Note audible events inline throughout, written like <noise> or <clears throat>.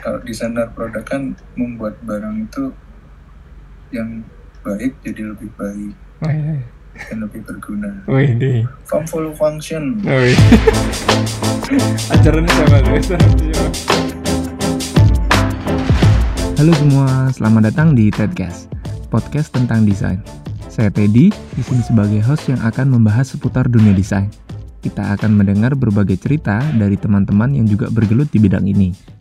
kalau desainer produk kan membuat barang itu yang baik jadi lebih baik Wih, dan lebih berguna wih, deh. full function Wih. Ajarannya siapa tuh? Siapa? Halo semua, selamat datang di Tedcast, podcast tentang desain. Saya Teddy, di sini sebagai host yang akan membahas seputar dunia desain. Kita akan mendengar berbagai cerita dari teman-teman yang juga bergelut di bidang ini.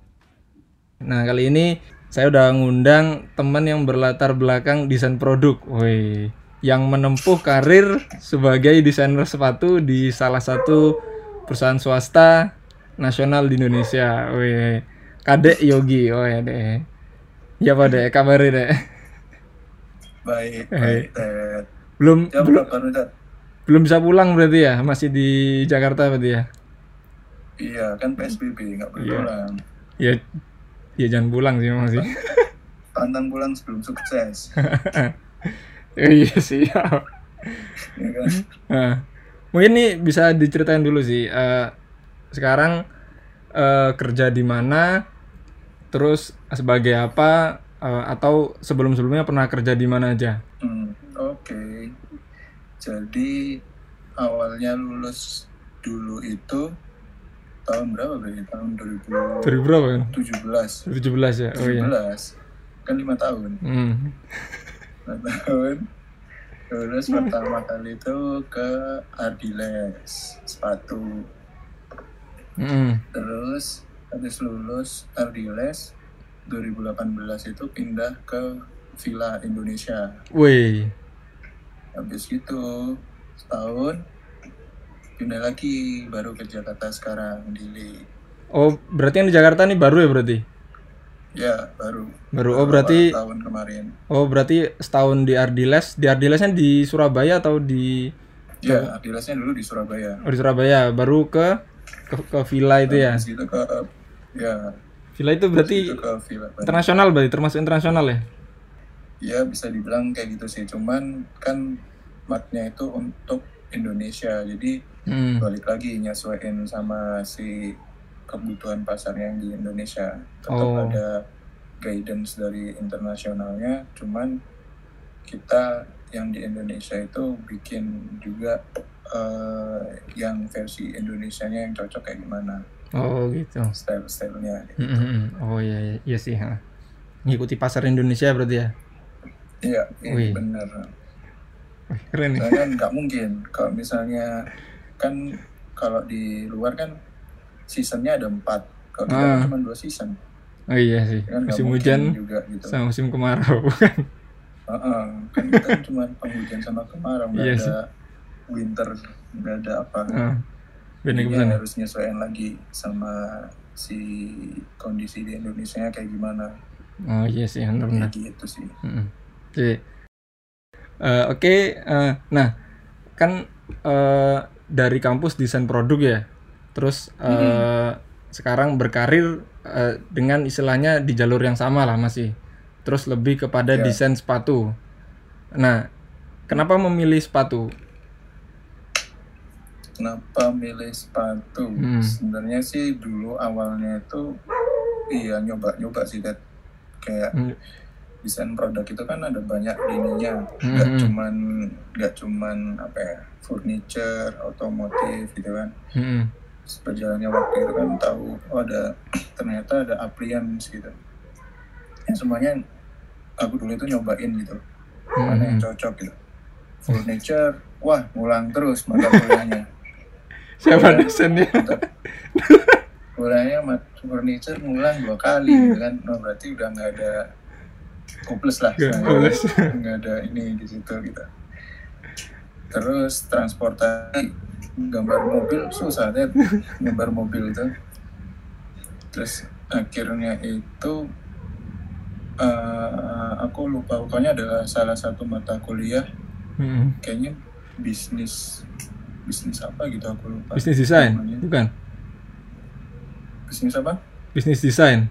Nah kali ini saya udah ngundang teman yang berlatar belakang desain produk, woi, yang menempuh karir sebagai desainer sepatu di salah satu perusahaan swasta nasional di Indonesia, woi, Kadek Yogi, oh ya deh, ya pak deh, kabarnya deh, baik Eh. baik Ted. belum jam belum Ted? belum bisa pulang berarti ya, masih di Jakarta berarti ya, iya kan psbb nggak boleh Iya. pulang. Ya, ya jangan pulang sih masih, pantang pulang sebelum sukses <laughs> iya siap. <laughs> ya kan Nah, mungkin nih bisa diceritain dulu sih. eh, sekarang eh, kerja di mana, terus sebagai apa, eh, atau sebelum-sebelumnya pernah kerja di mana aja? Hmm, Oke, jadi awalnya lulus dulu itu tahun berapa berarti? Tahun 2017 Dari berapa kan? 2017 ya. Oh iya. 17 kan lima tahun Hmm. lima tahun lulus pertama kali itu ke Ardiles sepatu Mm-mm. terus habis lulus Ardiles 2018 itu pindah ke Villa Indonesia Wih. habis itu setahun pindah lagi baru ke Jakarta sekarang di. Oh, berarti yang di Jakarta nih baru ya berarti? ya baru Baru. Oh, berarti tahun kemarin oh berarti setahun di Ardiles. Di Ardilesnya di Surabaya atau di ya Adilesnya dulu di Surabaya oh, di Surabaya, baru ke ke, ke villa itu ya. itu ke ya Villa itu berarti itu ke Villa internasional berarti termasuk internasional ya? ya bisa dibilang kayak gitu sih cuman kan matnya itu untuk Indonesia jadi Hmm. balik lagi nyesuaiin sama si kebutuhan pasarnya yang di Indonesia tetap Oh. ada guidance dari internasionalnya cuman kita yang di Indonesia itu bikin juga eh, yang versi Indonesianya yang cocok kayak gimana Oh gitu. style-stylenya Mm-mm. Oh iya, iya, iya sih. Ha. Ngikuti pasar Indonesia berarti ya? iya iya bener Wih, keren nih. Soalnya kan nggak mungkin kalau misalnya kan kalau di luar kan seasonnya ada empat kalau kan Ah. cuma dua season Oh iya sih. kan Musim hujan juga gitu sama musim kemarau. <laughs> Heeh, kan kita kan cuma penghujan sama kemarau nggak Iya ada winter nggak ada apa. Beda Jadi ke mana? harus nyesuaiin lagi sama si kondisi di Indonesia kayak gimana Oh iya sih, benar-benar. kayak gitu sih Mm-mm. Oke. Eh, Oke, eh, nah kan eh, dari kampus desain produk ya, terus eh, sekarang berkarir eh, dengan istilahnya di jalur yang sama lah masih, terus lebih kepada Ya. desain sepatu. Nah, kenapa memilih sepatu? Kenapa milih sepatu? Hmm. Sebenarnya sih dulu awalnya itu iya nyoba-nyoba sih Dad. Kayak Hmm. Desain produk itu kan ada banyak lininya, nggak Hmm. cuman nggak cuman apa ya furniture, otomotif gitu kan. Terus Berjalannya waktu itu kan tahu oh ada <clears throat> ternyata ada appliance gitu. Ya semuanya aku dulu itu nyobain gitu, mana yang Mm-mm. cocok gitu. Furniture, wah ngulang terus mata kuliahnya. <laughs> Siapa dosennya? <laughs> <laughs> Kuliahnya furniture ngulang dua kali gitu kan, no, berarti udah nggak ada hopeless lah, hopeless. nggak ada ini di situ gitu. Terus transportasi gambar mobil susah deh, gambar mobil itu. Terus akhirnya itu eh, aku lupa pokoknya adalah salah satu mata kuliah Mm-mm. kayaknya bisnis bisnis apa gitu aku lupa. Bisnis desain, bukan? Bisnis apa? Bisnis desain.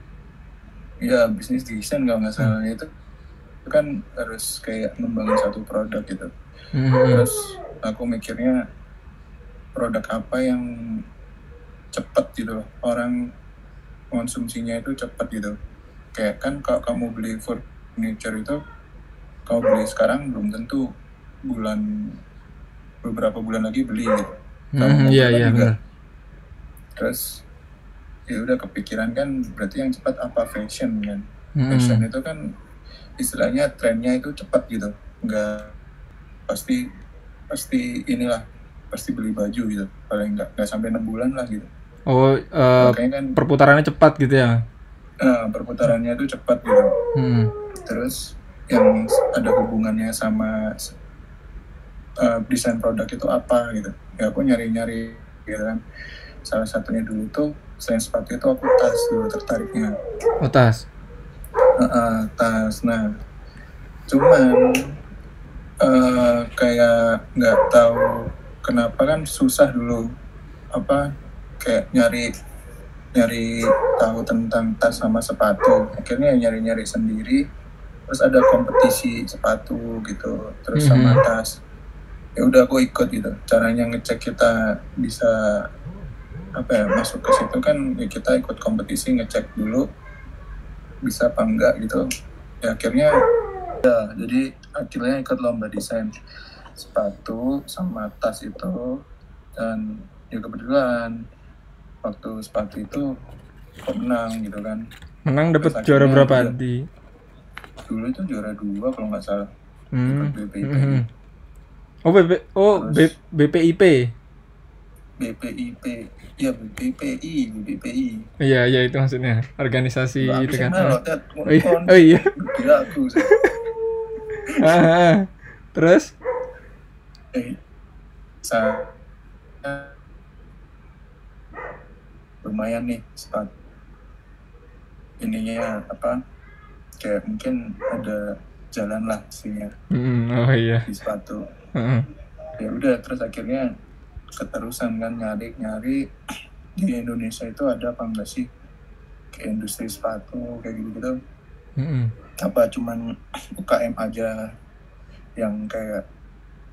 Iya bisnis desain kalau nggak salah itu itu kan harus kayak ngembangin satu produk gitu. Mm-mm. Terus aku mikirnya produk apa yang cepet gitu loh orang konsumsinya itu cepat gitu kayak kan kalau kamu beli furniture itu kamu beli sekarang belum tentu bulan beberapa bulan lagi beli gitu Kamu Hmm, mau iya beli iya juga. terus ya udah kepikiran kan berarti yang cepat apa? Fashion kan. Hmm, fashion itu kan istilahnya trennya itu cepat gitu. Nggak pasti pasti inilah pasti beli baju gitu. Paling nggak nggak sampai enam bulan lah gitu. Oh, eh, makanya kan perputarannya cepat gitu ya. eh, perputarannya itu cepat gitu. Hmm. terus yang ada hubungannya sama eh, desain produk itu apa gitu. Ya aku nyari-nyari gitu kan. Salah satunya dulu tuh selain sepatu itu aku tas dulu tertariknya. Oh, tas. Heeh, tas. Nah cuman eh, kayak nggak tahu kenapa kan susah dulu apa kayak nyari nyari tahu tentang tas sama sepatu. Akhirnya nyari-nyari sendiri terus ada kompetisi sepatu gitu terus sama Mhm. tas. Ya udah aku ikut gitu. Caranya ngecek kita bisa apa ya masuk ke situ kan ya kita ikut kompetisi ngecek dulu bisa apa enggak gitu ya akhirnya ya jadi akhirnya ikut lomba desain sepatu sama tas itu dan ya kebetulan waktu sepatu itu aku menang gitu kan Menang dapat juara berapa di? dulu itu juara dua kalau nggak salah Hmm. BPIP hmm. Oh, BP, oh B, Terus- BPIP. BPIP ya BPI BPI Iya, iya itu maksudnya. Organisasi itu kan. Oh iya. Oh iya. Aku. <laughs> Ah, ah. Terus? eh saya lumayan nih sepatu ininya apa kayak mungkin ada jalan lah sihnya Hmm, oh iya. di sepatu Heeh. ya udah terus akhirnya keterusan kan nyari nyari. <clears throat> Di Indonesia itu ada apa enggak sih? Kayak industri sepatu kayak gitu gitu Mm-mm. apa cuman UKM aja? Yang kayak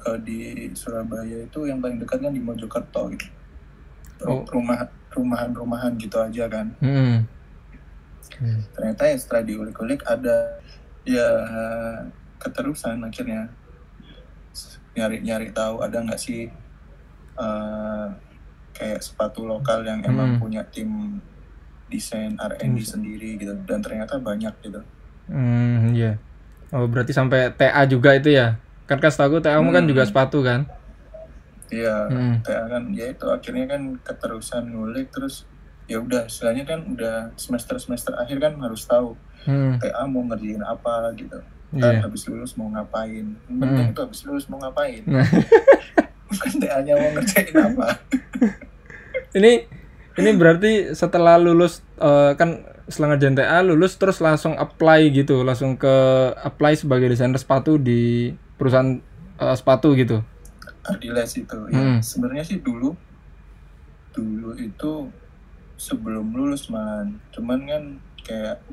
eh, di Surabaya itu yang paling dekat kan di Mojokerto gitu. Oh. rumah rumahan-rumahan gitu aja kan. Mm-mm. ternyata ya setelah diulik-ulik ada ya keterusan akhirnya. Nyari-nyari tahu ada nggak sih eh, kayak sepatu lokal yang emang Hmm. punya tim desain R&D Hmm. sendiri gitu dan ternyata banyak gitu Hmm, iya. Oh, berarti sampai TA juga itu ya? Kan kan setahu TA mu kan Hmm. juga sepatu kan? iya Hmm. kayak kan ya itu akhirnya kan keterusan ngulik terus ya udah istilahnya kan udah semester semester akhir kan harus tahu Hmm, TA mau ngerjain apa gitu kan iya. habis lulus mau ngapain penting Hmm. itu habis lulus mau ngapain Nah. <laughs> bukan TA-nya mau ngerjain apa <laughs> Ini ini berarti setelah lulus eh, kan setelah ngerjain TA lulus terus langsung apply gitu, langsung ke apply sebagai desainer sepatu di perusahaan eh, sepatu gitu. Ardiles itu Hmm. ya sebenarnya sih dulu dulu itu sebelum lulus malah cuman kan kayak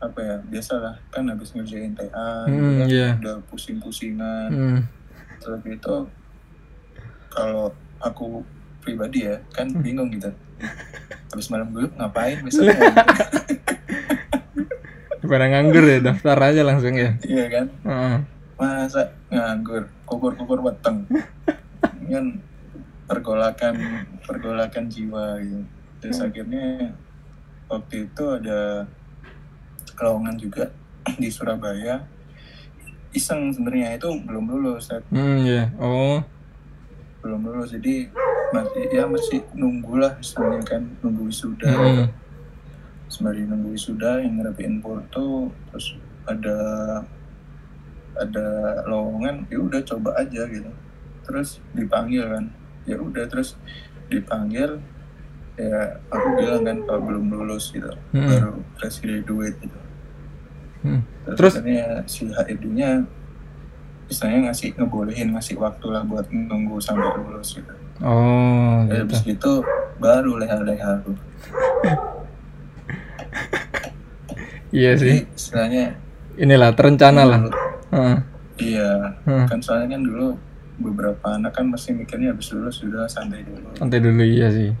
apa ya biasalah kan habis ngerjain TA Hmm, kan, iya. udah pusing-pusingan Hmm. terus itu kalau aku pribadi ya kan Hmm. bingung gitu <laughs> habis malam gue ngapain besoknya Daripada <laughs> nganggur ya, daftar aja langsung ya. iya kan Heeh. masa nganggur kukur-kukur weteng kan pergolakan pergolakan jiwa gitu terus akhirnya waktu itu ada lowongan juga di Surabaya iseng sebenarnya itu belum lulus. Hmm, iya. Oh. Belum lulus jadi masih ya masih nunggu lah istilahnya kan nunggu wisuda Hmm. sembari nunggu wisuda yang ngerepin porto terus ada ada lowongan ya udah coba aja gitu terus dipanggil kan ya udah terus dipanggil ya aku bilang kan kalau belum lulus gitu Hmm. baru fresh graduate gitu Hmm. terus, Terus? si HRD-nya misalnya ngasih ngebolehin ngasih waktu lah buat nunggu sampai lulus gitu Oh, Ya, gitu. habis gitu baru leha-leha aku <laughs> Iya jadi sih. istilahnya Inilah terencana lah. Heeh. iya Heeh. kan soalnya kan dulu beberapa anak kan masih mikirnya habis lulus sudah santai dulu Santai dulu iya sih.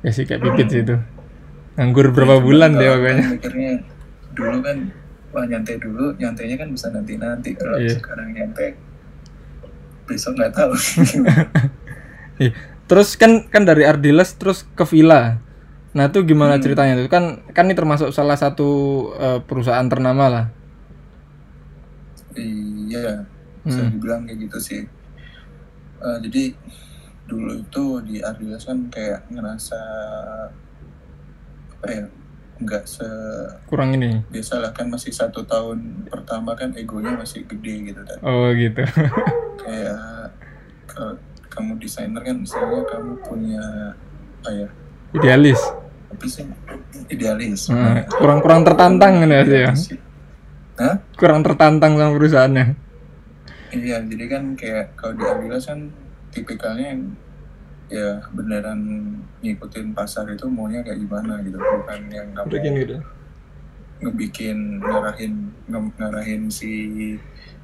Ya sih kayak pipit sih itu. nganggur berapa Cuman bulan deh pokoknya kan mikirnya dulu kan wah nyantai dulu. Nyantainya kan bisa nanti nanti kalau Iya. sekarang nyantai besok nggak tahu. <laughs> Ih, terus kan kan dari Ardiles terus ke Villa. Nah itu gimana Hmm. ceritanya? Tuh kan kan ini termasuk salah satu eh, perusahaan ternama lah. Iya bisa Hmm. dibilang kayak gitu sih. Eh, jadi dulu itu di Ardiles kan kayak ngerasa apa ya nggak se kurang ini. biasa lah kan masih satu tahun pertama kan egonya masih gede gitu kan. Oh gitu. Kayak kalau kamu desainer kan misalnya kamu punya apa ya? Idealis. Apa sih? Idealis. Hmm, kurang kurang tertantang kan ya sih ya? Hah? kurang tertantang sama perusahaannya. Iya, jadi kan kayak kalau di Adidas kan tipikalnya yang ya beneran ngikutin pasar itu maunya kayak gimana gitu, bukan yang kamu gitu ngebikin ngarahin nge- ngarahin si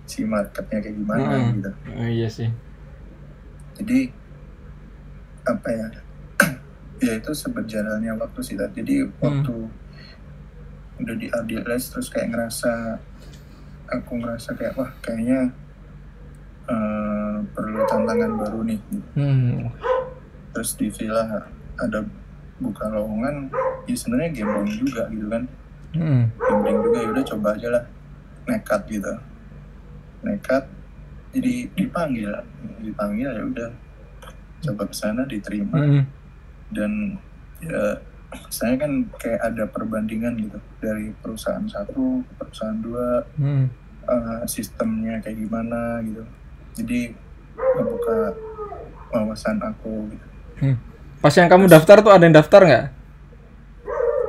si marketnya kayak gimana Hmm. gitu. oh, iya sih Jadi apa ya? <clears throat> ya itu seberjalannya waktu sih. Tat. Jadi waktu udah di Adidas terus kayak ngerasa aku ngerasa kayak wah kayaknya eh, perlu tantangan baru nih. hmm. Terus di Villa ada buka lowongan, ya sebenarnya gambling juga gitu kan. Hmm. Gambling juga ya udah coba aja lah, nekat gitu. Nekat, jadi dipanggil, dipanggil ya udah coba ke sana diterima Hmm. dan ya saya kan kayak ada perbandingan gitu dari perusahaan satu ke perusahaan dua Hmm. eh, sistemnya kayak gimana gitu jadi membuka wawasan aku gitu. Pas yang kamu daftar tuh ada yang daftar nggak?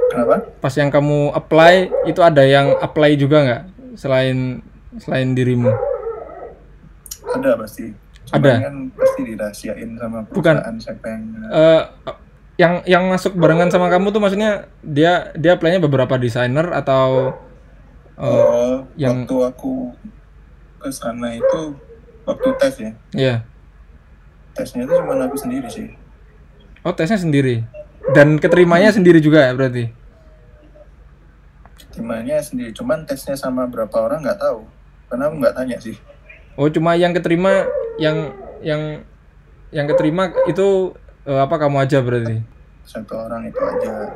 Kenapa? Pas yang kamu apply itu ada yang apply juga nggak? Selain selain dirimu. Ada pasti. Cuman Ada? kan pasti dirahasiain sama Bukan. perusahaan siapa yang Eh, yang yang masuk barengan sama kamu tuh maksudnya dia dia apply-nya beberapa desainer atau eh, oh yang- waktu aku ke sana itu waktu tes ya. Ya tesnya itu cuma aku sendiri sih oh tesnya sendiri. Dan keterimanya sendiri juga ya berarti? Timnya sendiri. Cuman tesnya sama berapa orang nggak tahu. Karena aku nggak tanya sih. Oh cuma yang keterima yang yang yang keterima itu eh, apa kamu aja berarti? Satu orang itu aja.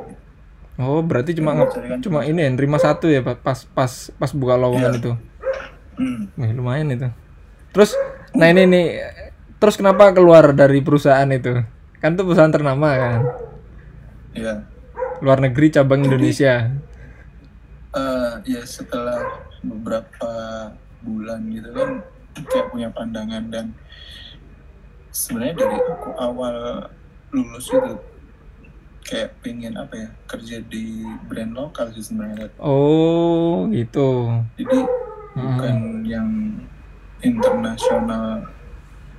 Oh berarti cuma Yang mencarikan cuma ini ya nerima satu ya pas pas pas buka lowongan Iya. itu? Hmm. Wih, lumayan itu. Terus, nah ini nih, terus kenapa keluar dari perusahaan itu? Kan itu perusahaan ternama kan, ya luar negeri cabang Indonesia. Eh, ya setelah beberapa bulan gitu kan kayak punya pandangan dan sebenarnya dari aku awal lulus itu kayak pengen apa ya kerja di brand lokal sih sebenarnya Oh, gitu. jadi Hmm. bukan yang internasional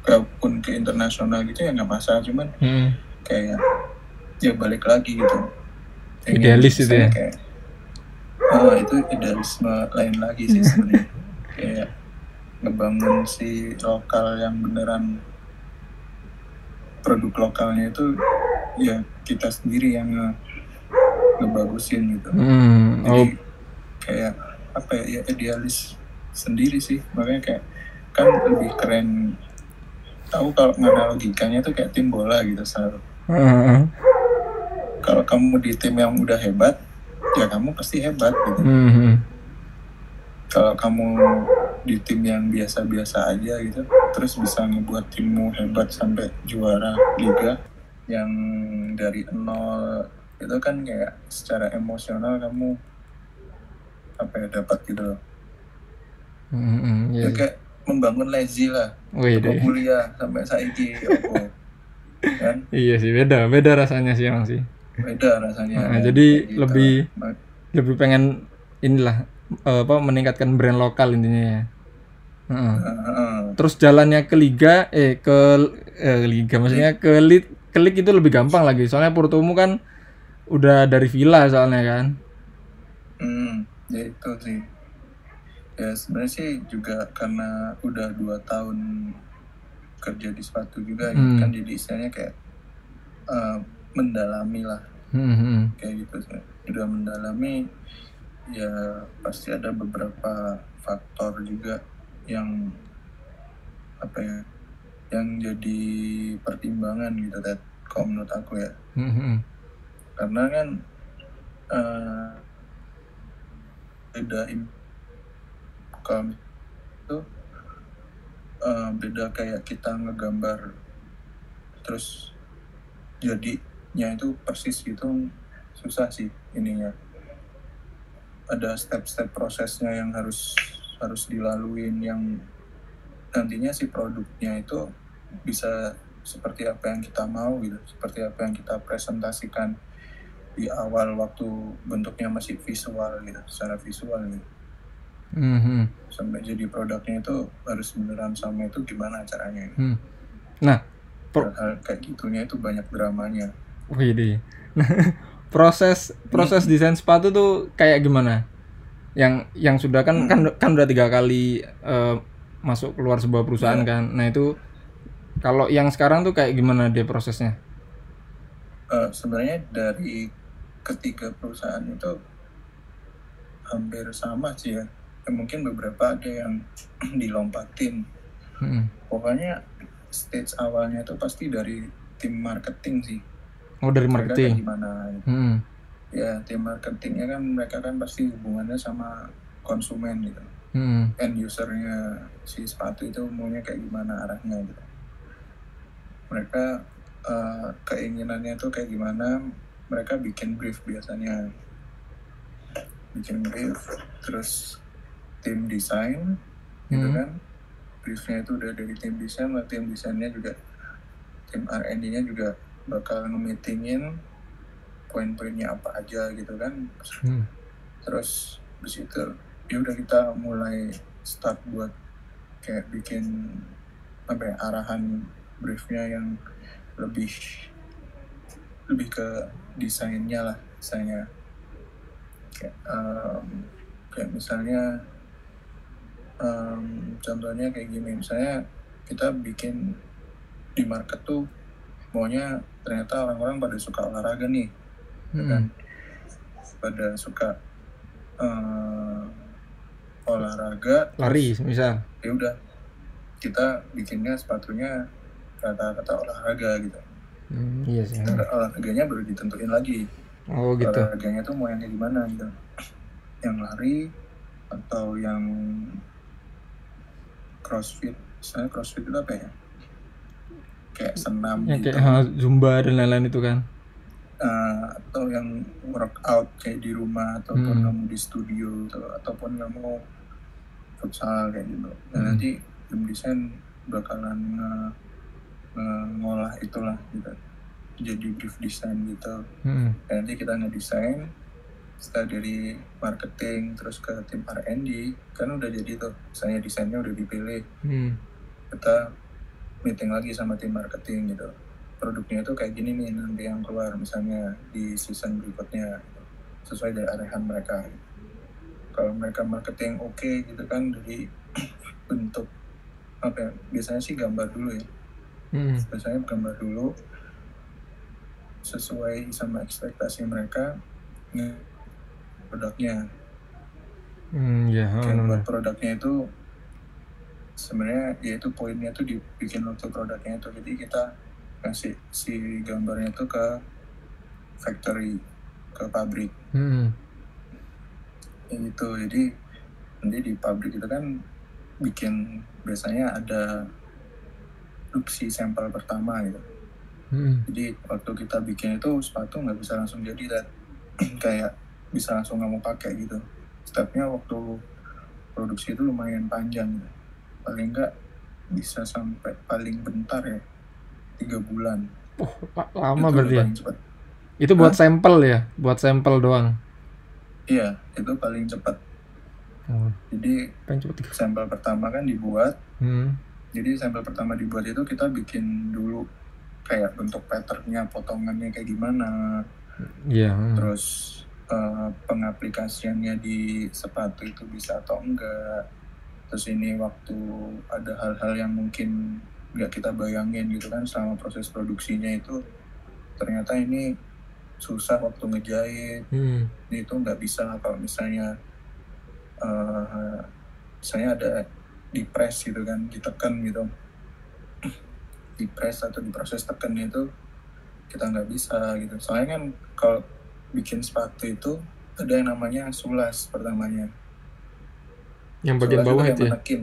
kalaupun ke internasional gitu ya nggak masalah cuman Hmm. kayak ya balik lagi gitu Pengen Idealis itu ya? kayak, oh itu idealisme lain lagi sih <laughs> sebenarnya kayak ngebangun si lokal yang beneran produk lokalnya itu ya kita sendiri yang nge ngebagusin gitu Hmm. jadi Oh, kayak apa ya, ya idealis sendiri sih makanya kayak kan lebih keren tahu kalau nganalogikanya tuh kayak tim bola gitu selalu heeh. kalau kamu di tim yang udah hebat ya kamu pasti hebat gitu Hmm. kalau kamu di tim yang biasa-biasa aja gitu terus bisa ngebuat timmu hebat sampai juara liga yang dari nol itu kan kayak secara emosional kamu apa ya dapat gitu loh Hmm, hmm, iya. ya kayak membangun lazy lah Wih, deh. kuliah sampai saiki opo kan <laughs> Iya sih, beda, beda rasanya sih emang sih. beda rasanya Nah, kan, jadi gitu. lebih- Ma- Lebih pengen inilah eh, apa meningkatkan brand lokal intinya ya. Heeh. Heeh. Terus jalannya ke liga eh ke eh, liga maksudnya ke lit ke lig itu lebih gampang lagi. Soalnya Portomu kan udah dari villa soalnya kan. Hmm, ya itu sih. Ya sebenarnya sih juga karena udah dua tahun kerja di sepatu juga ya, Hmm. kan jadi istilahnya kayak eh, mendalami lah Hmm, hmm. kayak gitu sih. udah mendalami ya pasti ada beberapa faktor juga yang apa ya yang jadi pertimbangan gitu Ted kalau menurut aku ya Hmm, hmm. karena kan eh, beda kalau itu eh, beda kayak kita ngegambar terus jadinya itu persis gitu susah sih ininya. Ada step-step prosesnya yang harus harus dilaluin yang nantinya si produknya itu bisa seperti apa yang kita mau gitu seperti apa yang kita presentasikan di awal waktu bentuknya masih visual gitu secara visual gitu Hmm, hmm. sampai jadi produknya itu harus beneran sama itu gimana caranya gitu. Hmm. Nah, Pro- hal kayak gitunya itu banyak dramanya Wih deh. <laughs> proses proses desain sepatu tuh kayak gimana? Yang yang sudah kan kan kan udah tiga kali eh, masuk keluar sebuah perusahaan kan. Nah itu kalau yang sekarang tuh kayak gimana dia prosesnya? Eh, sebenarnya dari ketiga perusahaan itu hampir sama sih ya Ya, mungkin beberapa ada yang <clears throat> dilompatin Hmm. pokoknya stage awalnya itu pasti dari tim marketing sih Oh dari Mereka marketing. gimana gitu. Hmm. ya tim marketingnya kan mereka kan pasti hubungannya sama konsumen gitu Hmm. end usernya si sepatu itu maunya kayak gimana arahnya gitu mereka eh, keinginannya tuh kayak gimana mereka bikin brief biasanya bikin brief terus tim desain gitu Hmm. kan briefnya itu udah dari tim desain lah tim desainnya juga tim R&D-nya juga bakal nge-meetingin poin-poinnya apa aja gitu kan Hmm. terus di situ ya udah kita mulai start buat kayak bikin apa ya arahan briefnya yang lebih lebih ke desainnya lah misalnya kayak em, kayak misalnya em, contohnya kayak gini misalnya kita bikin di market tuh maunya ternyata orang-orang pada suka olahraga nih ya kan Hmm. pada suka eh, olahraga Lari misal. ya udah kita bikinnya sepatunya kata-kata olahraga gitu Hmm, iya sih. Olahraganya baru ditentuin lagi Oh gitu. olahraganya tuh mau yang gimana gitu yang lari atau yang crossfit saya crossfit itu apa ya kayak senam Yang gitu kayak ha, zumba dan lain-lain itu kan. Eh, atau yang workout kayak di rumah ataupun Hmm. kamu di studio atau, ataupun kamu futsal kayak gitu dan Hmm. nanti tim desain bakalan nge- nge- ngolah itulah gitu jadi brief design gitu Hmm. dan nanti kita ngedesain setelah dari marketing terus ke tim R&D kan udah jadi tuh misalnya desainnya udah dipilih Hmm. kita meeting lagi sama tim marketing gitu produknya itu kayak gini nih nanti yang keluar misalnya di season berikutnya gitu. sesuai dari arahan mereka kalau mereka marketing oke gitu kan dari <clears throat> bentuk apa ya, biasanya sih gambar dulu ya Hmm. biasanya gambar dulu sesuai sama ekspektasi mereka produknya Hmm, ya. Kayak benar. buat produknya itu sebenarnya ya itu poinnya tuh dibikin waktu produknya itu jadi kita kasih si gambarnya tuh ke factory ke pabrik Hmm. kayak gitu jadi nanti di pabrik itu kan bikin biasanya ada produksi sampel pertama gitu Hmm. jadi waktu kita bikin itu sepatu nggak bisa langsung jadi Dad. <clears throat> kayak bisa langsung kamu pakai gitu stepnya waktu produksi itu lumayan panjang paling nggak bisa sampai paling bentar ya tiga bulan Oh, la- lama Itu berarti ya. cepat Itu buat sampel ya, buat sampel doang. iya itu paling cepat Oh, jadi paling cepet sampel pertama kan dibuat Hmm. jadi sampel pertama dibuat itu kita bikin dulu kayak bentuk patternnya potongannya kayak gimana Iya. hmm. terus eh, pengaplikasiannya di sepatu itu bisa atau enggak. Terus ini waktu ada hal-hal yang mungkin nggak kita bayangin gitu kan selama proses produksinya itu ternyata ini susah waktu ngejahit. Hmm. itu nggak bisa kalau misalnya eh, misalnya ada di press gitu kan ditekan gitu. <clears throat> Di press atau di proses tekan itu kita nggak bisa gitu. Soalnya kan kalau bikin sepatu itu ada yang namanya sulas pertamanya Yang bagian Sulas bawah itu ya. menekin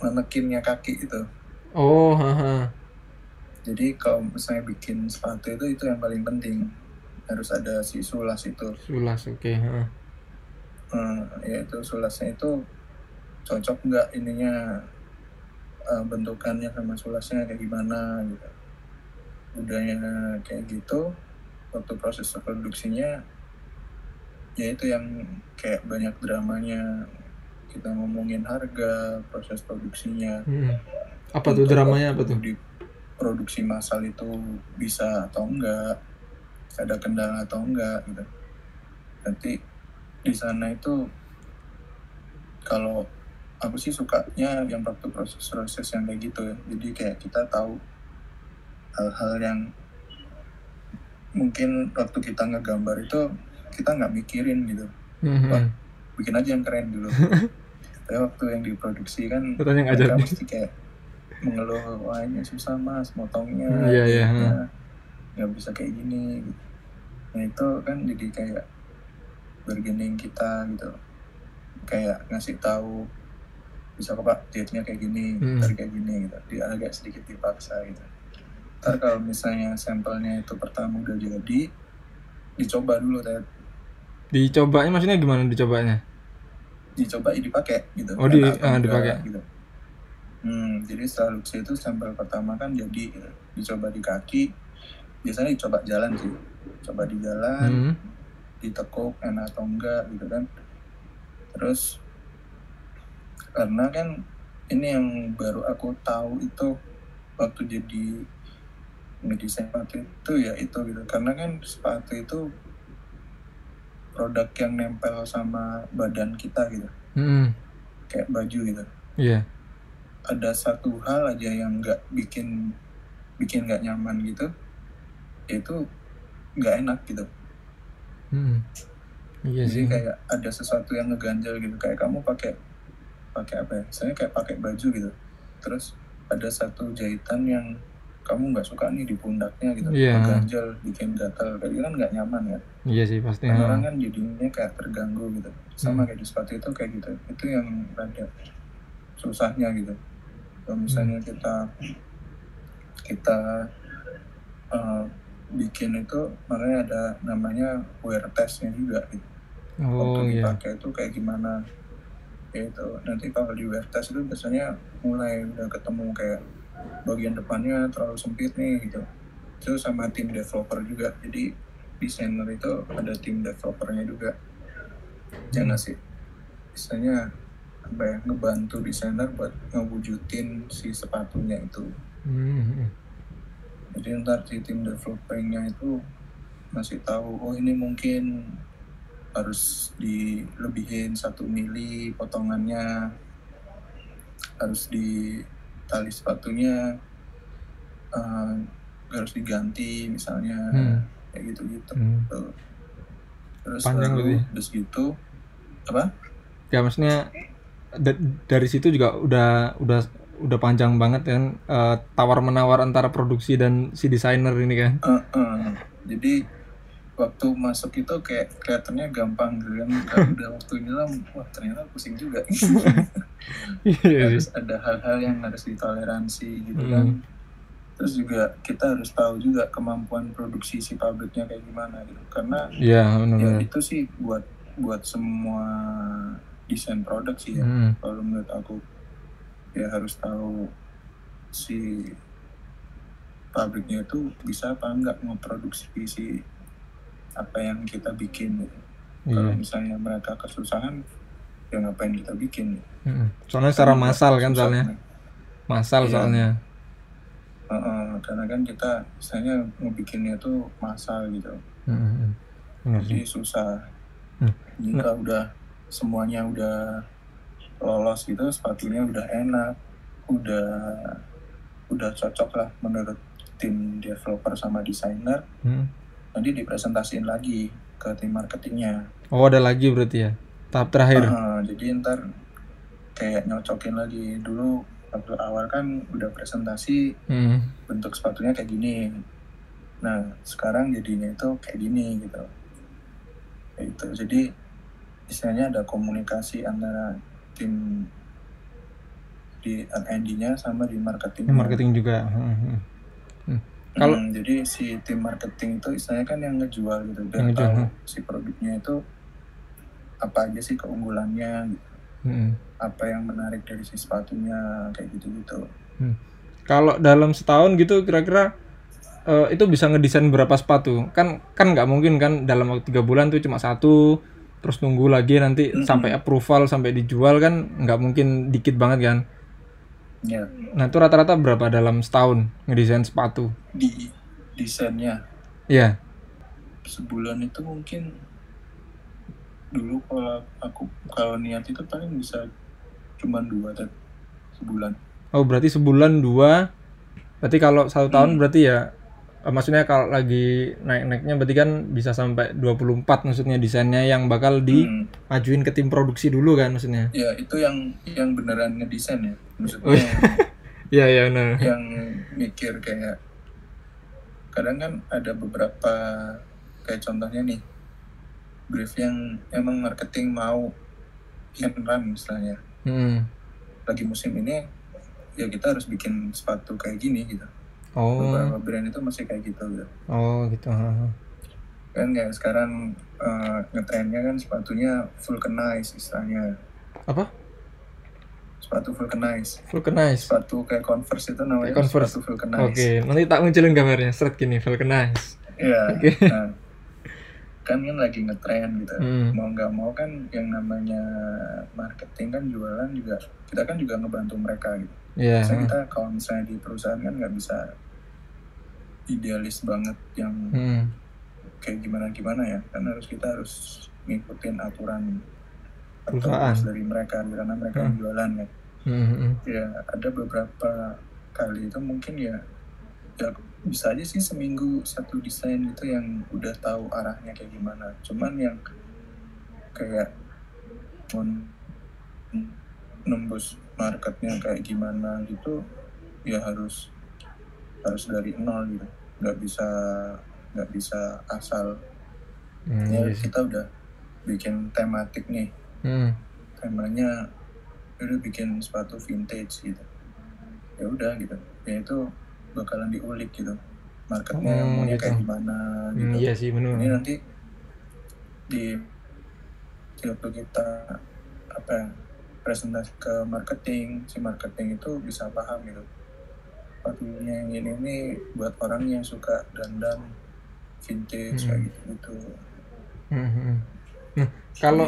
menekinnya kaki itu Oh, haha. jadi kalau misalnya bikin sepatu itu itu yang paling penting harus ada si sulas itu Sulas, oke. heeh. Hmm, ya itu sulasnya itu cocok nggak ininya eh, bentukannya sama sulasnya kayak gimana gitu udahnya kayak gitu waktu proses produksinya ya itu yang kayak banyak dramanya kita ngomongin harga proses produksinya Hmm. Apa tuh dramanya apa tuh? di produksi massal itu bisa atau enggak ada kendala atau enggak gitu nanti di sana itu kalau aku sih sukanya yang waktu proses-proses yang kayak gitu ya jadi kayak kita tahu hal-hal yang mungkin waktu kita ngegambar itu kita nggak mikirin gitu. Hmm, Wah, bikin aja yang keren dulu. <laughs> Tapi waktu yang diproduksi kan Katanya nggak mereka mesti kayak mengeluh wah ini susah mas motongnya. Iya, iya, jahitnya, hmm. nggak bisa kayak gini gitu. nah itu kan jadi kayak bargaining kita gitu. Kayak ngasih tahu bisa kok pak jahitnya kayak gini ntar kayak gini gitu. Dia agak sedikit dipaksa gitu ntar kalau misalnya sampelnya itu pertama udah jadi dicoba dulu Ted. Dicobanya maksudnya gimana dicobanya? dicoba dipakai gitu Oh, di- ah, dipakai. gitu hmm, jadi setelah luxe itu sampel pertama kan jadi gitu. dicoba di kaki biasanya dicoba jalan sih coba di jalan Hmm. ditekuk enak atau enggak gitu kan terus karena kan ini yang baru aku tahu itu waktu jadi ngedesain sepatu itu ya itu gitu karena kan sepatu itu produk yang nempel sama badan kita gitu Hmm. kayak baju gitu Iya. ada satu hal aja yang nggak bikin bikin nggak nyaman gitu itu nggak enak gitu Hmm. Iya jadi sih. kayak ada sesuatu yang ngeganjel gitu kayak kamu pakai pakai apa ya saya kayak pakai baju gitu terus ada satu jahitan yang kamu nggak suka nih di pundaknya gitu Iya. ngeganjel bikin gatal gitu kan nggak nyaman ya Iya sih pasti. Ha. orang kan jadinya kayak terganggu gitu sama Hmm. kayak di sepatu itu kayak gitu itu yang rada susahnya gitu kalau misalnya Hmm. kita kita eh, bikin itu makanya ada namanya wear testnya juga gitu Oh waktu iya. dipakai itu kayak gimana ya itu nanti kalau di wear test itu biasanya mulai udah ketemu kayak bagian depannya terlalu sempit nih gitu. Itu sama tim developer juga. Jadi desainer itu ada tim developernya juga. Yang ngasih misalnya apa ya ngebantu desainer buat ngewujudin si sepatunya itu. Hmm, hmm. jadi ntar si tim developernya itu masih tahu oh ini mungkin harus dilebihin satu mili potongannya. Harus di tali sepatunya eh, harus diganti misalnya Hmm. kayak gitu gitu Hmm. terus Panjang baru berarti. terus gitu apa Ya maksudnya da- dari situ juga udah udah udah panjang banget kan eh, tawar menawar antara produksi dan si desainer ini kan. Eh, eh. jadi waktu masuk itu kayak kelihatannya gampang gitu kan udah waktunya lah wah ternyata pusing juga <laughs> harus sih. ada hal-hal yang harus ditoleransi gitu Hmm. kan terus juga kita harus tahu juga kemampuan produksi si pabriknya kayak gimana gitu karena Iya ya itu sih buat buat semua desain produk sih ya Hmm. kalau menurut aku ya harus tahu si pabriknya itu bisa apa enggak memproduksi si apa yang kita bikin gitu. kalau Iya. misalnya mereka kesusahan ya ngapain kita bikin Hmm. Soalnya secara massal kan soalnya. Massal Iya. soalnya. Heeh, karena kan kita misalnya ngebikinnya tuh massal gitu Hmm, hmm, jadi susah Hmm. jika udah semuanya udah lolos gitu sepatunya udah enak udah udah cocok lah menurut tim developer sama desainer Hmm. nah nanti dipresentasiin lagi ke tim marketingnya Oh, ada lagi berarti ya. Tahap terakhir. Ah, jadi ntar kayak nyocokin lagi dulu waktu awal kan udah presentasi Hmm. bentuk sepatunya kayak gini nah sekarang jadinya itu kayak gini gitu kayak gitu jadi istilahnya ada komunikasi antara tim di R&D-nya sama di marketing Marketing juga. Hmm, hmm. Kalau- Hmm, jadi si tim marketing itu istilahnya kan yang ngejual gitu biar Yang ngejual, tahu hmm. si produknya itu apa aja sih keunggulannya gitu. Hmm. apa yang menarik dari si sepatunya kayak gitu-gitu Kalau dalam setahun gitu kira-kira eh, itu bisa ngedesain berapa sepatu? Kan kan nggak mungkin kan dalam waktu tiga bulan tuh cuma satu, terus nunggu lagi nanti Mm-mm. sampai approval sampai dijual kan nggak mungkin dikit banget kan? ya Nah itu rata-rata berapa dalam setahun ngedesain sepatu? di desainnya Iya. sebulan itu mungkin dulu kalau aku kalau niat itu paling bisa cuman dua Ted. sebulan Oh berarti sebulan dua. Berarti kalau satu tahun Hmm. berarti ya eh, maksudnya kalau lagi naik-naiknya berarti kan bisa sampai 24 maksudnya desainnya yang bakal Hmm. dimajuin ke tim produksi dulu kan maksudnya. ya itu yang yang beneran ngedesain ya Oh, maksudnya <laughs> Iya iya benar. yang mikir kayak kadang kan ada beberapa kayak contohnya nih brief yang emang marketing mau yang run misalnya Hmm. lagi musim ini ya kita harus bikin sepatu kayak gini gitu Oh. beberapa brand itu masih kayak gitu gitu Oh gitu. ha, ha. kan kayak sekarang eh, ngetrennya kan sepatunya vulcanize istilahnya Apa? sepatu vulcanize Vulcanize. sepatu kayak converse itu namanya Kayak Converse. sepatu vulcanize Oke, nanti tak munculin gambarnya. Seret gini, vulcanize. Iya. Oke. Nah, kan kan lagi ngetren gitu. Hmm. Mau nggak mau kan yang namanya marketing kan jualan juga kita kan juga ngebantu mereka gitu. Iya. Misalnya kita kalau misalnya di perusahaan kan nggak bisa idealis banget yang Hmm. kayak gimana gimana ya. Kan harus kita harus ngikutin aturan atau Perusahaan. dari mereka karena mereka yang jualan ya. Hmm, hmm. Ya ada beberapa kali itu mungkin ya bisa aja sih seminggu satu desain itu yang udah tahu arahnya kayak gimana. Cuman yang kayak mau nembus marketnya kayak gimana gitu ya harus harus dari nol gitu. Nggak bisa nggak bisa asal. Hmm, ya iya sih. kita udah bikin tematik nih. Hmm. temanya udah bikin sepatu vintage gitu. Ya udah gitu. Ya itu bakalan diulik gitu marketnya Oh, maunya gitu. kayak gimana Hmm, gitu iya sih benar. ini nanti di waktu kita apa ya, presentasi ke marketing si marketing itu bisa paham gitu sepatunya yang ini nih buat orang yang suka dandan vintage Hmm. kayak gitu gitu Hmm, hmm. Nah, kalau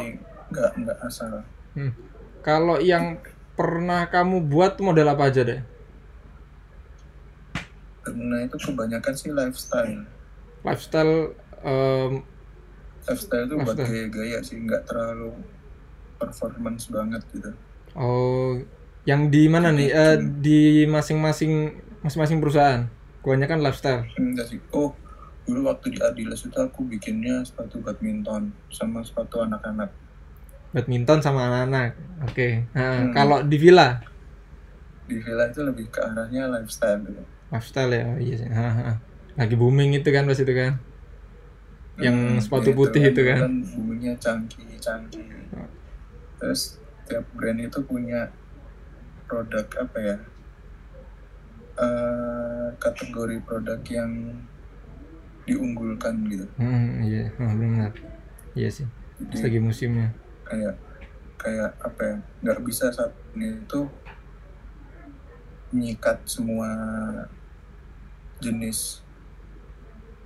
nggak nggak asal hmm. kalau yang pernah kamu buat model apa aja deh? Karena itu kebanyakan sih lifestyle Lifestyle em, lifestyle itu buat Lifestyle. gaya-gaya sih nggak terlalu performance banget gitu oh yang di mana nih? Eh, di masing-masing masing-masing perusahaan. Kebanyakan lifestyle. enggak sih oh dulu waktu di Adidas itu aku bikinnya sepatu badminton sama sepatu anak-anak Badminton sama anak-anak. Oke. Nah, Hmm. kalau di villa di villa itu lebih ke arahnya lifestyle gitu lifestyle ya. Iya sih. Ha, ha. Lagi booming itu kan pas itu kan. Yang Hmm, sepatu putih itu kan. kan boomingnya canggih canggih terus tiap brand itu punya produk apa ya eh, kategori produk yang diunggulkan gitu Hmm, iya, oh, benar. Iya sih. Jadi lagi musimnya. kayak kayak apa ya nggak bisa saat ini itu menyikat semua jenis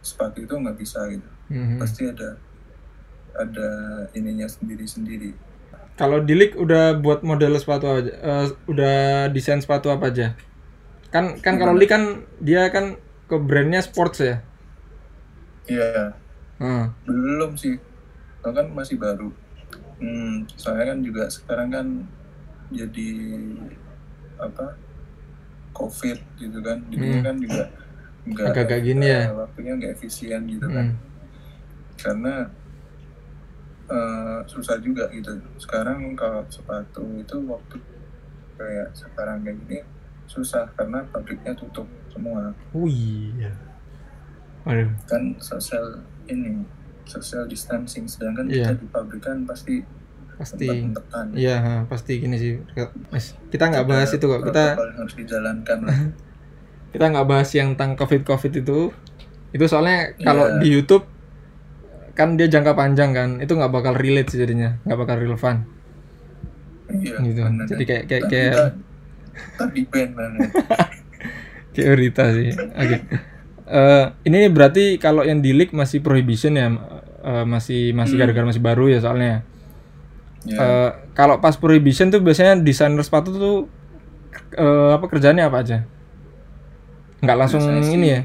sepatu itu nggak bisa gitu Mhm. pasti ada ada ininya sendiri sendiri Kalau Dilik udah buat model sepatu aja, eh, udah desain sepatu apa aja? Kan kan kalau Lik kan dia kan ke brandnya sports ya. iya Hmm. belum sih Soalnya kan masih baru hmm, soalnya kan juga sekarang kan jadi apa covid gitu kan jadi Hmm. kan juga nggak Agak-agak gini ya. waktunya nggak efisien gitu kan. Hmm. karena eh, susah juga gitu. Sekarang kalau sepatu itu waktu kayak sekarang kayak gini susah karena pabriknya tutup semua. Oh iya. Waduh kan social ini social distancing sedangkan Iya. kita di pabrikan pasti pasti. iya pasti gini sih. Mas, kita nggak bahas itu kok. Kita harus dijalankan lah. <laughs> kita nggak bahas yang tentang covid covid itu. Itu soalnya kalau Iya. di YouTube kan dia jangka panjang kan. Itu nggak bakal relate sih jadinya. Nggak bakal relevan. Iya gitu. benar. jadi kayak kayak Tapi kayak band banget <laughs> kayak berita sih. Oke. Eh, ini berarti kalau yang di leak masih prohibition ya Eh, masih masih Hmm. gara-gara masih baru ya soalnya. Ya Eh, kalau pas prohibition tuh biasanya desainer sepatu tuh eh, apa kerjanya apa aja nggak langsung Biasanya sih- ini ya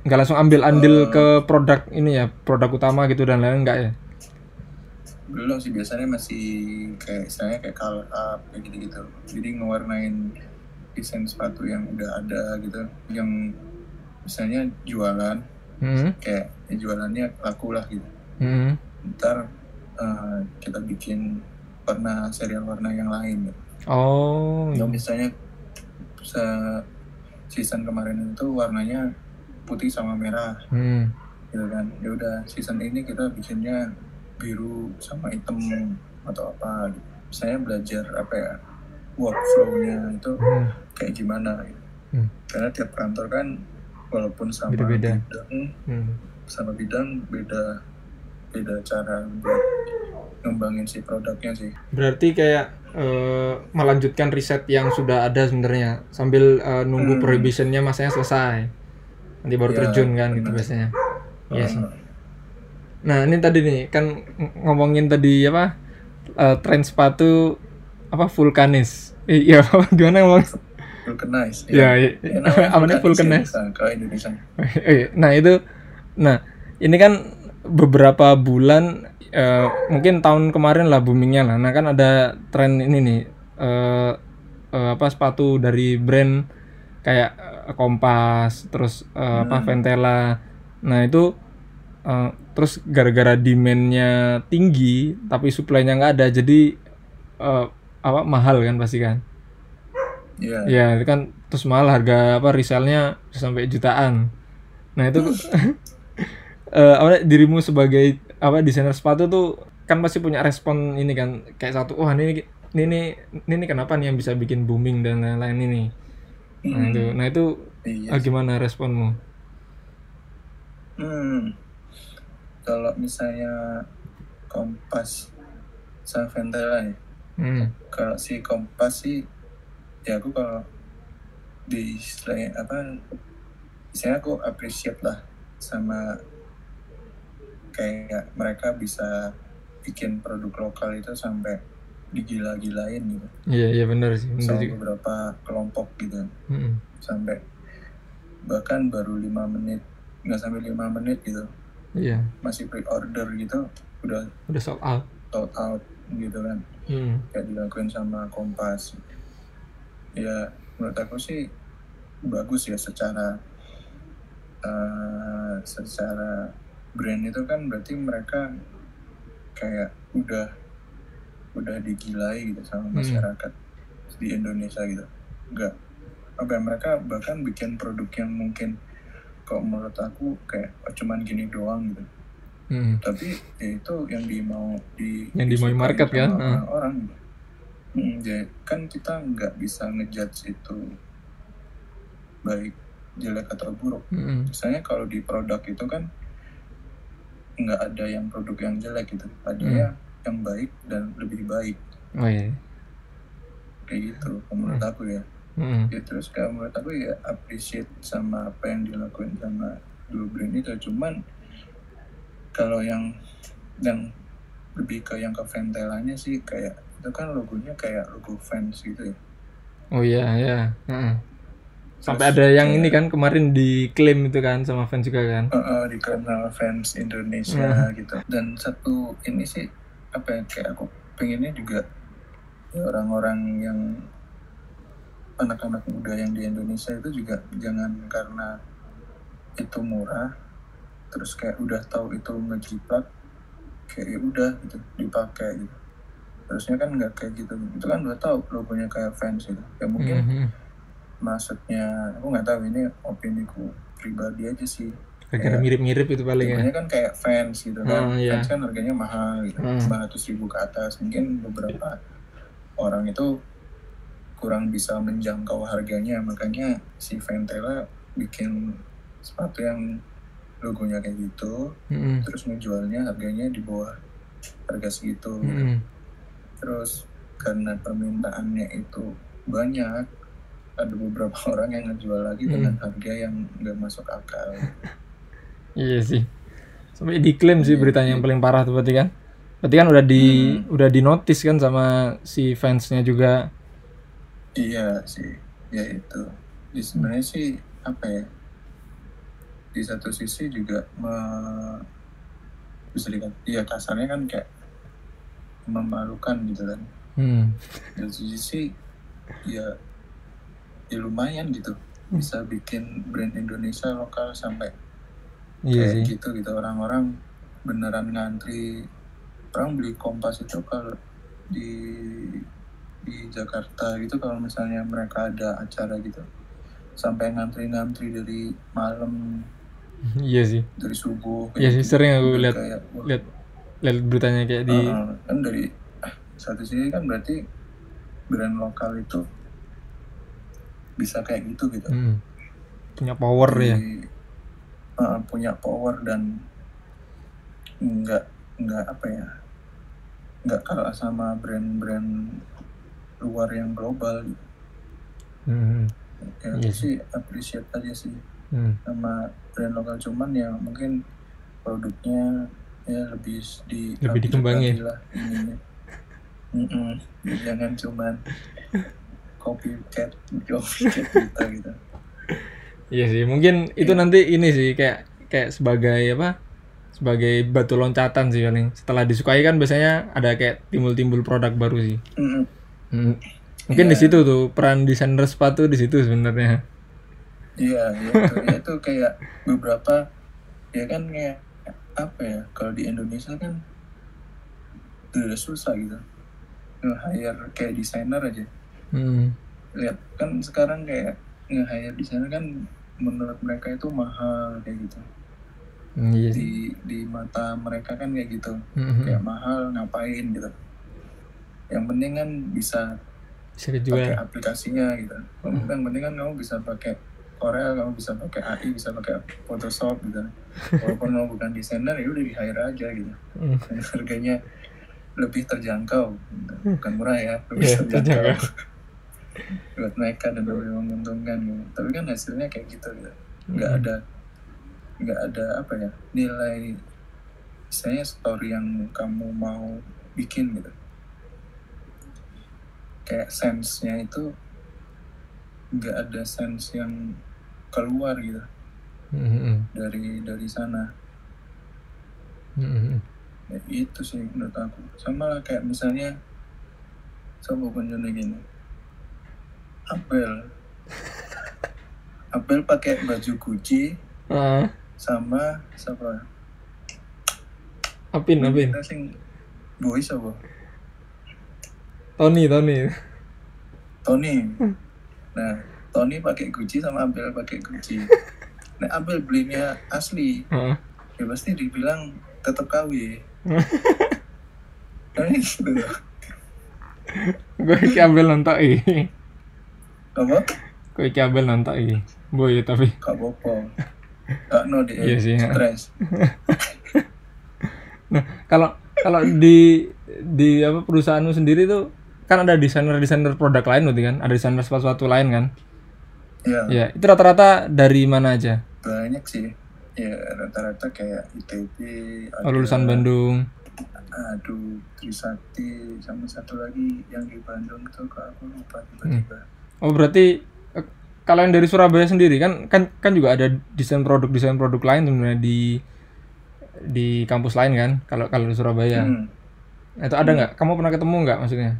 nggak langsung ambil andil Eh. ke produk ini ya produk utama gitu dan lain-lain enggak ya belum sih biasanya masih kayak istilahnya kayak color up kayak gitu-gitu jadi ngewarnain desain sepatu yang udah ada gitu yang misalnya jualan Hmm. kayak ya jualannya laku lah gitu Hmm. ntar eh, kita bikin warna serial warna yang lain gitu. Oh. yang misalnya se season kemarin itu warnanya putih sama merah Hmm. gitu kan ya udah season ini kita bikinnya biru sama hitam atau apa gitu saya belajar apa ya workflow-nya itu Hmm. kayak gimana gitu. Hmm. karena tiap kantor kan walaupun sama Beda-beda. bidang Hmm. sama bidang beda beda cara buat ngembangin si produknya sih Berarti kayak eh, melanjutkan riset yang sudah ada sebenarnya sambil eh, nunggu Hmm. prohibitionnya masanya selesai. Nanti baru Ya, terjun kan gitu biasanya. Iya sih. Eh, Nah ini tadi nih kan ng- ngomongin tadi apa eh, tren sepatu apa vulkanis. Eh, Iya <laughs> gimana ngomong? vulcanize Ya, iya. Ya, namanya <laughs> apa nih vulkanis? ya, kalau Indonesia Oke, <laughs> nah itu, nah ini kan beberapa bulan, eh, mungkin tahun kemarin lah boomingnya lah. Nah kan ada tren ini nih, eh, eh, apa sepatu dari brand kayak Kompas, terus eh, apa Ventela. Nah itu eh, terus gara-gara demandnya tinggi, tapi supply-nya nggak ada, jadi eh, apa mahal kan pasti kan? ya Ya, itu kan terus mahal harga apa resellnya sampai jutaan. Nah, itu <laughs> <laughs> eh apa dirimu sebagai apa desainer sepatu tuh kan pasti punya respon ini kan kayak satu wah ini ini ini, ini kenapa nih yang bisa bikin booming dan lain-lain ini. Nah, itu. Nah, itu iya ah, gimana responmu? Hmm. Kalau misalnya Kompas sama Ventela ya. Hmm. Kalau si Kompas sih ya aku kalau di selain apa saya aku appreciate lah sama kayak mereka bisa bikin produk lokal itu sampai digila-gilain gitu Iya, iya benar sih. Benar sama juga. beberapa kelompok gitu Hmm. sampai bahkan baru lima menit nggak sampai lima menit gitu Iya, masih pre-order gitu udah udah sold out. sold out gitu kan Hmm. kayak dilakuin sama Kompas ya menurut aku sih bagus ya secara eh, secara brand itu kan berarti mereka kayak udah udah digilai gitu sama Hmm. masyarakat di Indonesia gitu enggak apa ya, mereka bahkan bikin produk yang mungkin kalau menurut aku kayak oh, cuman gini doang gitu Hmm. tapi ya itu yang di mau di Yang dimau disukai market kan? orang Hmm, jadi kan kita nggak bisa ngejudge itu baik jelek atau buruk Hmm. misalnya kalau di produk itu kan nggak ada yang produk yang jelek gitu ada Hmm. ya yang baik dan lebih baik Oh iya. kayak gitu menurut aku ya Hmm. ya terus kalau menurut aku ya appreciate sama apa yang dilakuin sama dua brand itu cuman kalau yang yang lebih ke yang ke Ventelanya sih kayak itu kan logonya kayak logo fans gitu ya Oh iya, iya. Heeh. Sampai ada yang ini kan kemarin diklaim itu kan sama fans juga kan. Eh, eh, dikenal fans Indonesia gitu. Dan satu ini sih apa ya kayak aku pengennya juga ya orang-orang yang anak-anak muda yang di Indonesia itu juga jangan karena itu murah terus kayak udah tahu itu ngejiplak kayak ya udah gitu dipakai gitu. Terusnya kan nggak kayak gitu. Itu kan udah tahu logonya kayak fans gitu. Ya mungkin Mhm. Maksudnya aku nggak tahu ini opini ku pribadi aja sih Kayak- mirip-mirip itu paling ya. Kan kayak fans gitu kan iya. fans kan harganya mahal gitu Hmm. 500 ribu ke atas mungkin beberapa orang itu kurang bisa menjangkau harganya makanya si Ventela bikin sepatu yang logonya kayak gitu Mhm. terus ngejualnya harganya di bawah harga segitu gitu. Mhm. terus karena permintaannya itu banyak ada beberapa <laughs> orang yang ngejual lagi Hmm. dengan harga yang nggak masuk akal <laughs> Iya sih. Sampai diklaim sih beritanya yang paling parah tuh berarti kan. Berarti kan udah di Hmm. udah di notice kan sama si fansnya juga. Iya sih, ya itu. Di sebenarnya sih apa ya? Di satu sisi juga me- bisa dikatakan, ya kasarnya kan kayak memalukan gitu kan. Hmm. Di satu sisi ya ya lumayan gitu bisa bikin brand Indonesia lokal sampai Iya kayak sih. gitu gitu orang-orang beneran ngantri orang beli kompas itu kalau di di Jakarta gitu kalau misalnya mereka ada acara gitu sampai ngantri-ngantri dari malam <laughs> Iya sih. dari subuh Iya sih sering aku lihat lihat lihat beritanya kayak di uh-uh. kan dari ah, satu sisi kan berarti brand lokal itu bisa kayak gitu gitu Hmm. punya power ya. Di- uh, punya power dan nggak nggak apa ya nggak kalah sama brand-brand luar yang global gitu. Hmm. ya Iya sih appreciate aja sih Hmm. sama brand lokal cuman ya mungkin produknya ya lebih di Lebih dikembangin. lah ininya. Mm-mm. jangan cuman <laughs> copycat copycat kita gitu Iya sih, mungkin itu Iya. nanti ini sih kayak kayak sebagai apa? Sebagai batu loncatan sih paling. Setelah disukai kan biasanya ada kayak timbul-timbul produk baru sih. Mm-mm. Hmm. Mungkin di Iya. situ tuh peran desainer sepatu di situ sebenarnya. Iya, ya itu, ya itu kayak beberapa ya kan kayak apa ya kalau di Indonesia kan udah susah gitu nge-hire kayak desainer aja Hmm. lihat kan sekarang kayak nge-hire desainer kan menurut mereka itu mahal kayak gitu Hmm, Iya di di mata mereka kan kayak gitu Hmm. kayak mahal ngapain gitu yang penting kan bisa Bisa pakai aplikasinya gitu. Yang penting kan kamu bisa pakai Corel, kamu bisa pakai AI, bisa pakai Photoshop gitu. <laughs> Walaupun kamu bukan desainer ya udah di hire aja gitu. Hmm. Dan <laughs> harganya lebih terjangkau, gitu. bukan murah ya, lebih Iya, terjangkau. terjangkau. <laughs> Buat mereka dan lebih menguntungkan gitu. Tapi kan hasilnya kayak gitu gitu. Nggak Hmm. ada nggak ada apa ya nilai misalnya story yang kamu mau bikin gitu kayak sense-nya itu nggak ada sense yang keluar gitu Hmm. dari dari sana Hmm. ya, itu sih menurut aku sama lah kayak misalnya coba contohnya gini Abel Abel pakai baju Gucci Ah, sama siapa Apin, Apin. kita sing boy siapa Tony, Tony. Tony nah Tony pakai Gucci sama Abel pakai Gucci <laughs> nah Abel belinya asli Ah. ya pasti dibilang tetap KW <laughs> Nah, gitu. Gue ambil nonton iki. Apa Gue iki ambil nonton iki. Boy tapi. gak apa-apa gak no deh Iya sih, stres <laughs> Nah, kalau kalau di di apa perusahaanmu sendiri tuh kan ada desainer-desainer produk lain berarti kan? Ada desainer sepatu-sepatu lain kan? ya Ya, itu rata-rata dari mana aja? banyak sih ya rata-rata kayak ITB Oh, lulusan Bandung. aduh Trisakti sama satu lagi yang di Bandung tuh kok aku lupa tiba-tiba Oh, berarti eh, kalau yang dari Surabaya sendiri kan kan kan juga ada desain produk desain produk lain sebenarnya di di kampus lain kan? Kalau kalau di Surabaya. Hmm. Itu ada nggak? Kamu pernah ketemu nggak maksudnya?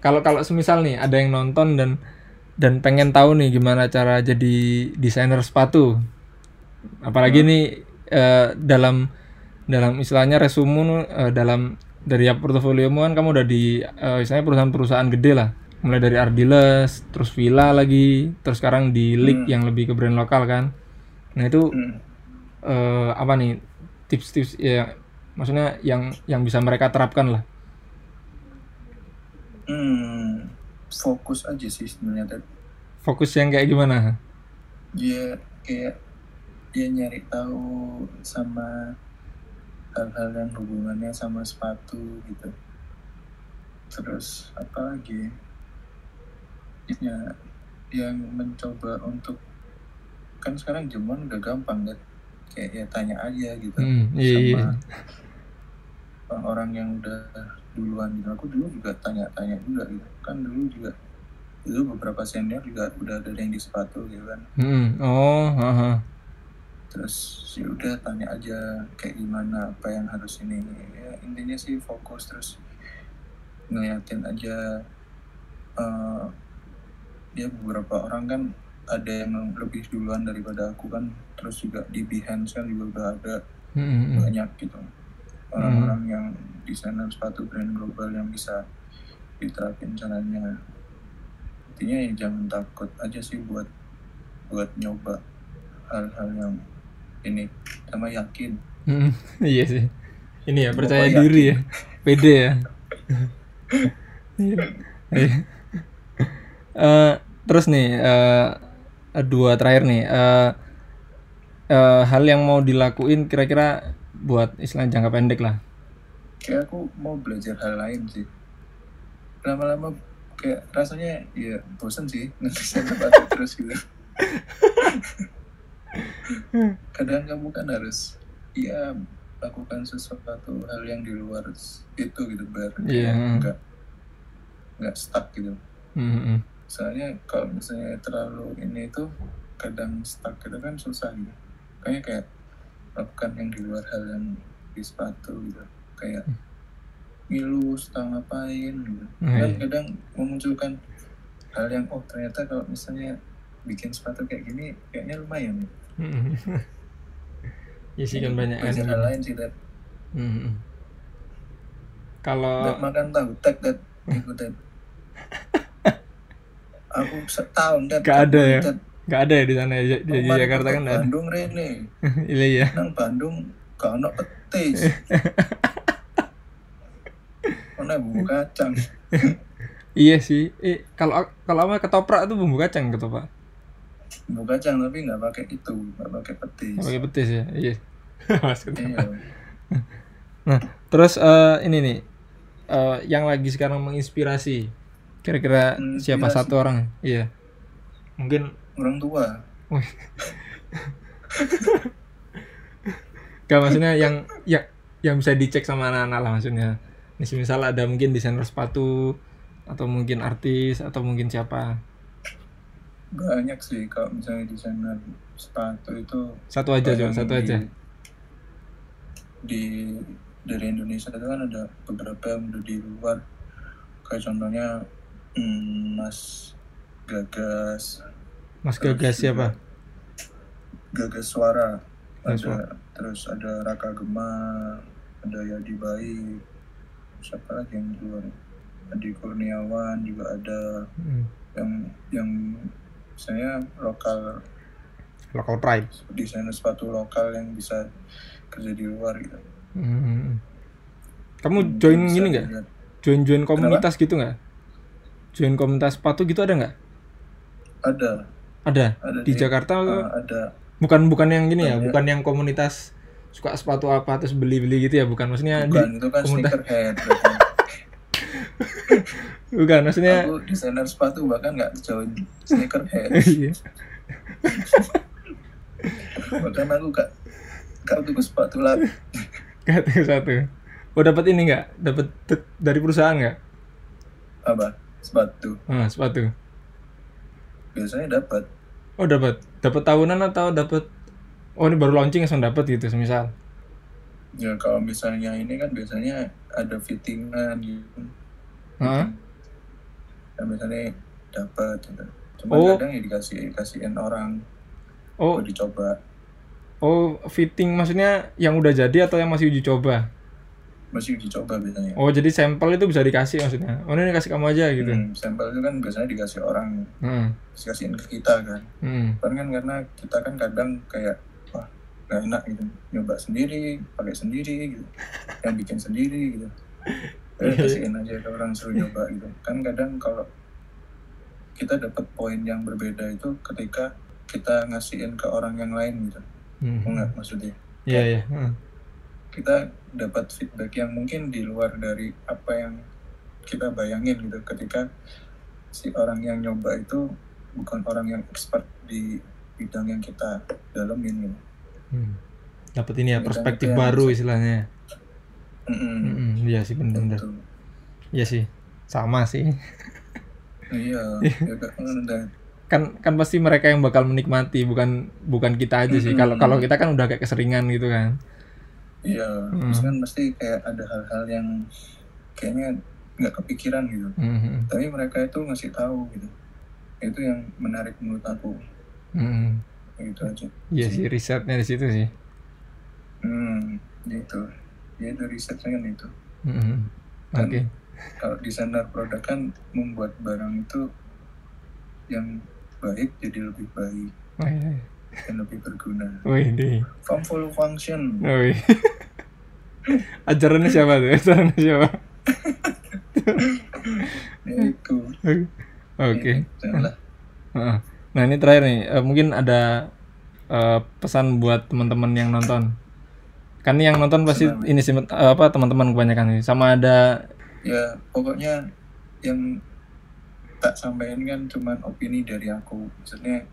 Kalau kalau semisal nih ada yang nonton dan dan pengen tahu nih gimana cara jadi desainer sepatu. Apalagi nih eh, dalam dalam istilahnya resume eh, dalam dari portofoliomu kan kamu udah di eh, istilahnya perusahaan-perusahaan gede lah mulai dari Ardiles terus Villa lagi terus sekarang di League yang lebih ke brand lokal kan. Nah itu Hmm. eh, apa nih tips-tips ya maksudnya yang yang bisa mereka terapkan lah. Hmm, fokus aja sih sebenarnya Ted. fokus yang kayak gimana? Dia kayak dia nyari tahu sama hal-hal yang hubungannya sama sepatu gitu. Terus apa lagi ya yang mencoba untuk kan sekarang zaman udah gampang kan? Kayak ya tanya aja gitu. Hmm, iya, iya. sama orang yang udah duluan gitu. Aku dulu juga tanya-tanya juga gitu. Kan dulu juga dulu beberapa senior juga udah ada yang di sepatu gitu kan. Hmm, oh haha. terus ya udah tanya aja kayak gimana apa yang harus ini. Ya intinya sih fokus terus ngeliatin aja eh ya beberapa orang kan ada yang lebih duluan daripada aku kan terus juga di Behance kan juga udah ada Hmm, hmm, hmm. banyak gitu orang-orang yang desainer sepatu brand global yang bisa diterapin caranya intinya ya jangan takut aja sih buat buat nyoba hal-hal yang ini sama yakin Hmm, <laughs> iya sih. Ini ya Pokoknya percaya yakin. diri ya, pede ya. <laughs> Eh, terus nih eh, dua terakhir nih. eh, eh, hal yang mau dilakuin kira-kira buat istilah jangka pendek lah. kayak aku mau belajar hal lain sih lama-lama kayak rasanya ya bosan sih ngedesain sepatu <laughs> terus gitu <laughs> kadang kamu kan harus ya lakukan sesuatu hal yang di luar itu gitu biar Iya. nggak nggak stuck gitu Hmm, hmm. Soalnya kalau misalnya terlalu ini itu kadang stuck itu kan susah gitu kayaknya kayak lakukan yang di luar hal yang di sepatu gitu kayak ngilu setengah ngapain gitu Hmm, kan kadang memunculkan hal yang oh ternyata kalau misalnya bikin sepatu kayak gini kayaknya lumayan ya. Hmm. <laughs> Iya sih kan banyak kan. hal lain sih Dad. Hmm, hmm. Kalau makan tahu tek dat <laughs> ikutin aku setahun dat Gak ada ya? Nggak ada ya di sana ya, di, di Jakarta kan ada. Bandung Rene <laughs> Iya iya. nang Bandung gak ono petis <laughs> ono bumbu kacang <laughs> Iya sih. Eh kalau kalau apa ketoprak tuh bumbu kacang ketoprak. bumbu kacang tapi nggak pakai itu nggak pakai petis Nggak pakai petis ya. Iya. Iya Nah, terus eh, ini nih eh, yang lagi sekarang menginspirasi. Kira-kira siapa Menginspirasi. satu orang? Iya. Mungkin orang tua <laughs> gak maksudnya yang ya yang bisa dicek sama anak-anak lah maksudnya. Nih misal ada mungkin desainer sepatu atau mungkin artis atau mungkin siapa. banyak sih kalau misalnya desainer sepatu itu Satu aja coba, satu yang aja. di, di dari Indonesia itu kan ada beberapa yang udah di luar kayak contohnya hmm, Mas Gagas Mas Gagas siapa? Gagas Suara ada Gagas Suara. terus ada Raka Gema ada Yadi Baik siapa lagi yang di luar Adi Kurniawan juga ada Hmm. yang yang saya lokal Local pride. desainer sepatu lokal yang bisa kerja di luar gitu. Hmm. Kamu join Bisa gini nggak? Join join komunitas gitu nggak? Join komunitas sepatu gitu ada nggak? Ada, Ada. ada Di Jakarta uh, ada. bukan bukan yang gini ya, bukan yang komunitas suka sepatu apa terus beli-beli gitu ya, bukan maksudnya di- Bukan itu kan komunitas- sneakerhead. <laughs> bukan maksudnya Aku desainer sepatu bahkan nggak join sneakerhead. <laughs> Iya. bahkan aku gak gak tuku sepatu lagi. Satu satu. Oh dapat ini nggak? Dapat dari perusahaan nggak? Apa? Sepatu. Ah, sepatu. Biasanya dapat. Oh dapat. Dapat tahunan atau dapat Oh ini baru launching langsung dapat gitu semisal. Ya kalau misalnya ini kan biasanya ada fittingan gitu. Hah? Dan biasanya dapat gitu. Cuma Oh. kadang ya dikasih dikasihin orang Oh, dicoba. Oh, fitting maksudnya yang udah jadi atau yang masih uji coba? Masih uji coba biasanya Oh, jadi sampel itu bisa dikasih maksudnya. Oh, ini kasih kamu aja gitu. Hmm, sampel itu kan biasanya dikasih orang Hmm. dikasihin ke kita kan Hmm. kan kan karena kita kan kadang kayak wah gak enak gitu nyoba sendiri pakai sendiri gitu yang <laughs> bikin sendiri gitu Iya, Udah kasihin aja ke orang suruh nyoba gitu kan kadang kalau kita dapat poin yang berbeda itu ketika kita ngasihin ke orang yang lain gitu Hmm. mau nggak maksudnya Iya, iya. Hmm. Kita dapat feedback yang mungkin di luar dari apa yang kita bayangin gitu ketika si orang yang nyoba itu bukan orang yang expert di bidang yang kita dalemin gitu. Hmm. Dapat ini ya perspektif yang baru bisa- istilahnya. Hmm, iya sih benar-benar. Gitu. Iya sih. Sama sih. Iya, <laughs> ya kan Kan kan pasti mereka yang bakal menikmati bukan bukan kita aja sih. Kalau kalau kita kan udah kayak keseringan gitu kan. Iya, terus kan pasti kayak ada hal-hal yang kayaknya nggak kepikiran gitu. Hmm. Tapi mereka itu ngasih tahu gitu. Itu yang menarik menurut aku. Hmm. Gitu aja. Iya sih risetnya di situ sih. Hmm, gitu. Ya itu risetnya kan itu. Hmm. Dan Oke. kalau desainer produk kan membuat barang itu yang baik jadi lebih baik Wih, dan lebih berguna. wih, deh. Full function. Wih. <laughs> Ajarannya siapa tuh? Ajarannya siapa? Ya itu. Oke. Janganlah. Heeh. Nah ini terakhir nih, eh, mungkin ada eh, pesan buat teman-teman yang nonton. Kan yang nonton pasti apa? ini sih eh, apa teman-teman kebanyakan nih. Sama ada Ya pokoknya yang tak sampaikan kan cuman opini dari aku. Maksudnya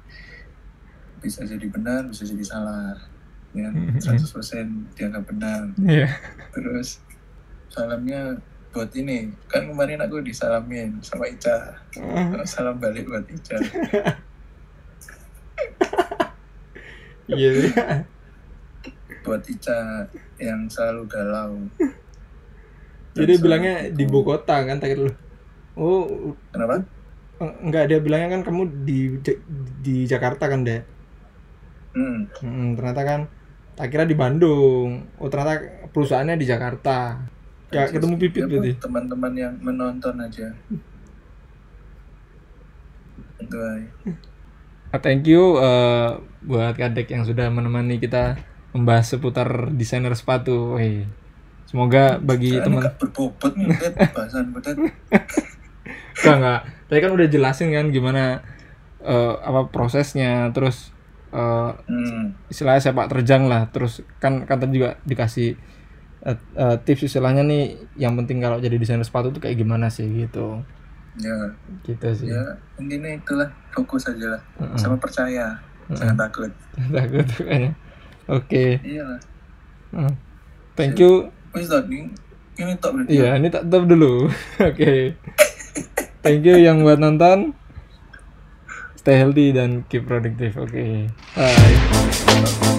bisa jadi benar, bisa jadi salah. Ya, <laughs> 100% dianggap benar. Iya. Terus salamnya buat ini. Kan kemarin aku disalamin sama Ica. Salam balik buat Ica. <laughs> Iya. buat Ica yang selalu galau. Jadi bilangnya di ibu kota kan tadi lu. Oh, Kenapa? enggak dia bilangnya kan kamu di di Jakarta kan, Dek. Hmm. Hmm, ternyata kan tak kira di Bandung. Oh, ternyata perusahaannya di Jakarta. Ya, ketemu Pipit Ya, buat berarti. Teman-teman yang menonton aja. Itu aja. Ah, Thank you eh, buat Kadek yang sudah menemani kita membahas seputar desainer sepatu. Wih. Semoga bagi teman berbobot nih, Bet. Bahasan betet. enggak enggak. Tadi kan udah jelasin kan gimana eh, apa prosesnya, terus eh, Hmm. istilahnya sepak terjang lah. Terus kan kata juga dikasih eh, tips istilahnya nih yang penting kalau jadi desainer sepatu tuh kayak gimana sih gitu. Ya, Gitu sih. ya intinya itulah fokus aja lah. Heeh. Sama percaya. Jangan takut. Takut kayaknya. Oke. Iyalah. Hmm. Thank you. Wis tak ini ini tak berarti. Iya, ini tak tutup dulu. <laughs> Oke. Thank you yang buat nonton. Stay healthy dan keep productive. Oke. Bye.